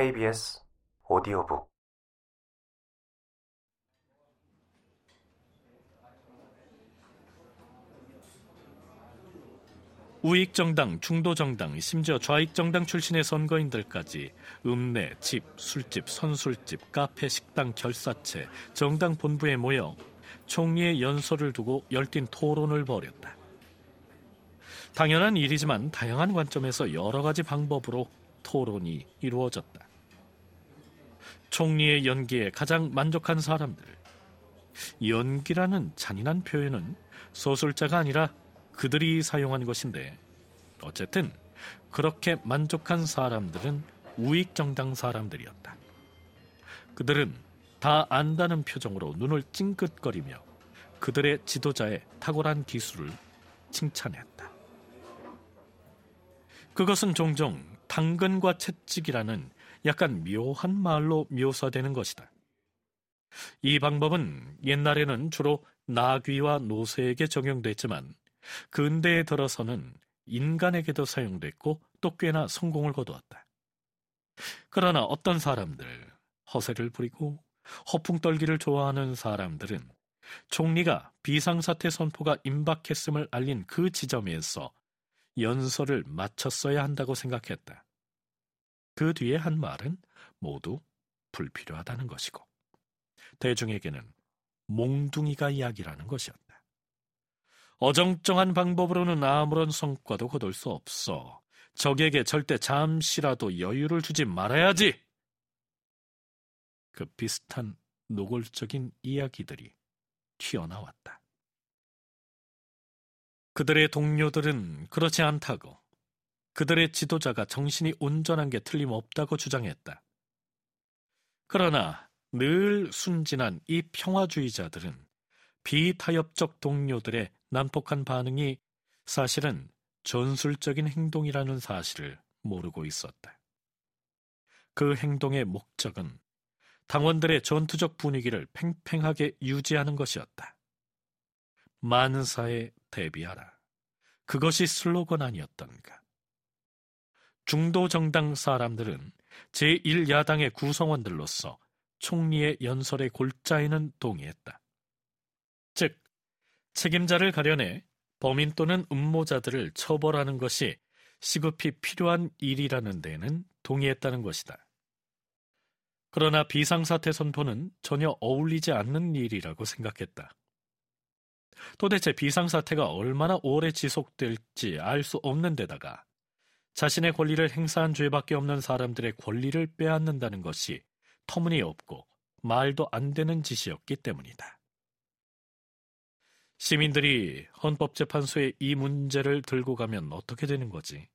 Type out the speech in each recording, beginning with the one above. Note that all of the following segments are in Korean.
KBS 오디오북 우익 정당, 중도 정당, 심지어 좌익 정당 출신의 선거인들까지 읍내, 집, 술집, 선술집, 카페, 식당, 결사체, 정당 본부에 모여 총리의 연설을 두고 열띤 토론을 벌였다. 당연한 일이지만 다양한 관점에서 여러 가지 방법으로 토론이 이루어졌다. 총리의 연기에 가장 만족한 사람들. 연기라는 잔인한 표현은 소설자가 아니라 그들이 사용한 것인데 어쨌든 그렇게 만족한 사람들은 우익 정당 사람들이었다. 그들은 다 안다는 표정으로 눈을 찡긋거리며 그들의 지도자의 탁월한 기술을 칭찬했다. 그것은 종종 당근과 채찍이라는 약간 묘한 말로 묘사되는 것이다. 이 방법은 옛날에는 주로 나귀와 노새에게 적용됐지만 근대에 들어서는 인간에게도 사용됐고 또 꽤나 성공을 거두었다. 그러나 어떤 사람들, 허세를 부리고 허풍 떨기를 좋아하는 사람들은 총리가 비상사태 선포가 임박했음을 알린 그 지점에서 연설을 마쳤어야 한다고 생각했다. 그 뒤에 한 말은 모두 불필요하다는 것이고 대중에게는 몽둥이가 이야기라는 것이었다. 어정쩡한 방법으로는 아무런 성과도 거둘 수 없어. 적에게 절대 잠시라도 여유를 주지 말아야지. 그 비슷한 노골적인 이야기들이 튀어나왔다. 그들의 동료들은 그렇지 않다고 그들의 지도자가 정신이 온전한 게 틀림없다고 주장했다. 그러나 늘 순진한 이 평화주의자들은 비타협적 동료들의 난폭한 반응이 사실은 전술적인 행동이라는 사실을 모르고 있었다. 그 행동의 목적은 당원들의 전투적 분위기를 팽팽하게 유지하는 것이었다. 만사에 대비하라. 그것이 슬로건 아니었던가. 중도 정당 사람들은 제1야당의 구성원들로서 총리의 연설의 골자에는 동의했다. 즉, 책임자를 가려내 범인 또는 음모자들을 처벌하는 것이 시급히 필요한 일이라는 데는 동의했다는 것이다. 그러나 비상사태 선포는 전혀 어울리지 않는 일이라고 생각했다. 도대체 비상사태가 얼마나 오래 지속될지 알 수 없는 데다가 자신의 권리를 행사한 죄밖에 없는 사람들의 권리를 빼앗는다는 것이 터무니없고 말도 안 되는 짓이었기 때문이다. 시민들이 헌법재판소에 이 문제를 들고 가면 어떻게 되는 거지?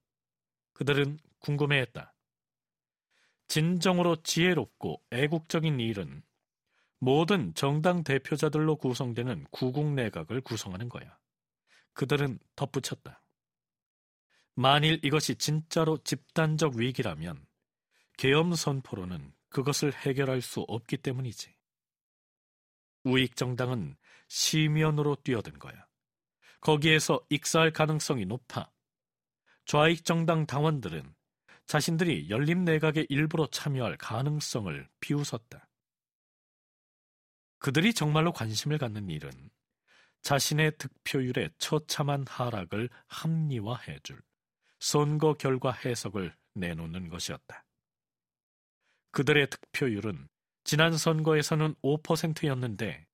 그들은 궁금해했다. 진정으로 지혜롭고 애국적인 일은 모든 정당 대표자들로 구성되는 구국 내각을 구성하는 거야. 그들은 덧붙였다. 만일 이것이 진짜로 집단적 위기라면 계엄 선포로는 그것을 해결할 수 없기 때문이지. 우익 정당은 시면으로 뛰어든 거야. 거기에서 익사할 가능성이 높아. 좌익 정당 당원들은 자신들이 열린 내각에 일부러 참여할 가능성을 비웃었다. 그들이 정말로 관심을 갖는 일은 자신의 득표율의 처참한 하락을 합리화해줄 선거 결과 해석을 내놓는 것이었다. 그들의 득표율은 지난 선거에서는 5%였는데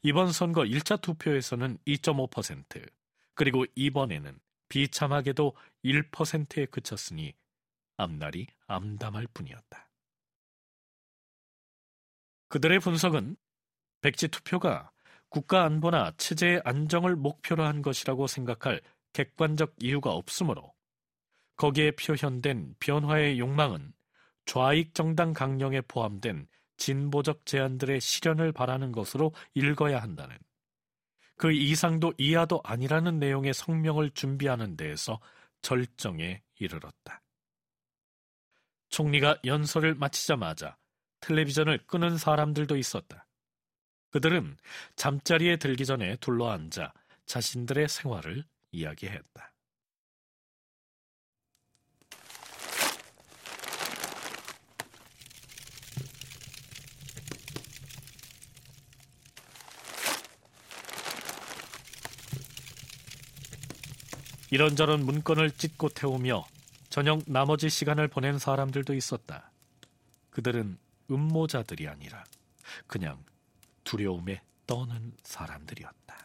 이번 선거 1차 투표에서는 2.5%, 그리고 이번에는 비참하게도 1%에 그쳤으니 앞날이 암담할 뿐이었다. 그들의 분석은 백지 투표가 국가 안보나 체제의 안정을 목표로 한 것이라고 생각할 객관적 이유가 없으므로 거기에 표현된 변화의 욕망은 좌익 정당 강령에 포함된 진보적 제안들의 실현을 바라는 것으로 읽어야 한다는 그 이상도 이하도 아니라는 내용의 성명을 준비하는 데에서 절정에 이르렀다. 총리가 연설을 마치자마자 텔레비전을 끄는 사람들도 있었다. 그들은 잠자리에 들기 전에 둘러앉아 자신들의 생활을 이야기했다. 이런저런 문건을 찢고 태우며 저녁 나머지 시간을 보낸 사람들도 있었다. 그들은 음모자들이 아니라 그냥 두려움에 떠는 사람들이었다.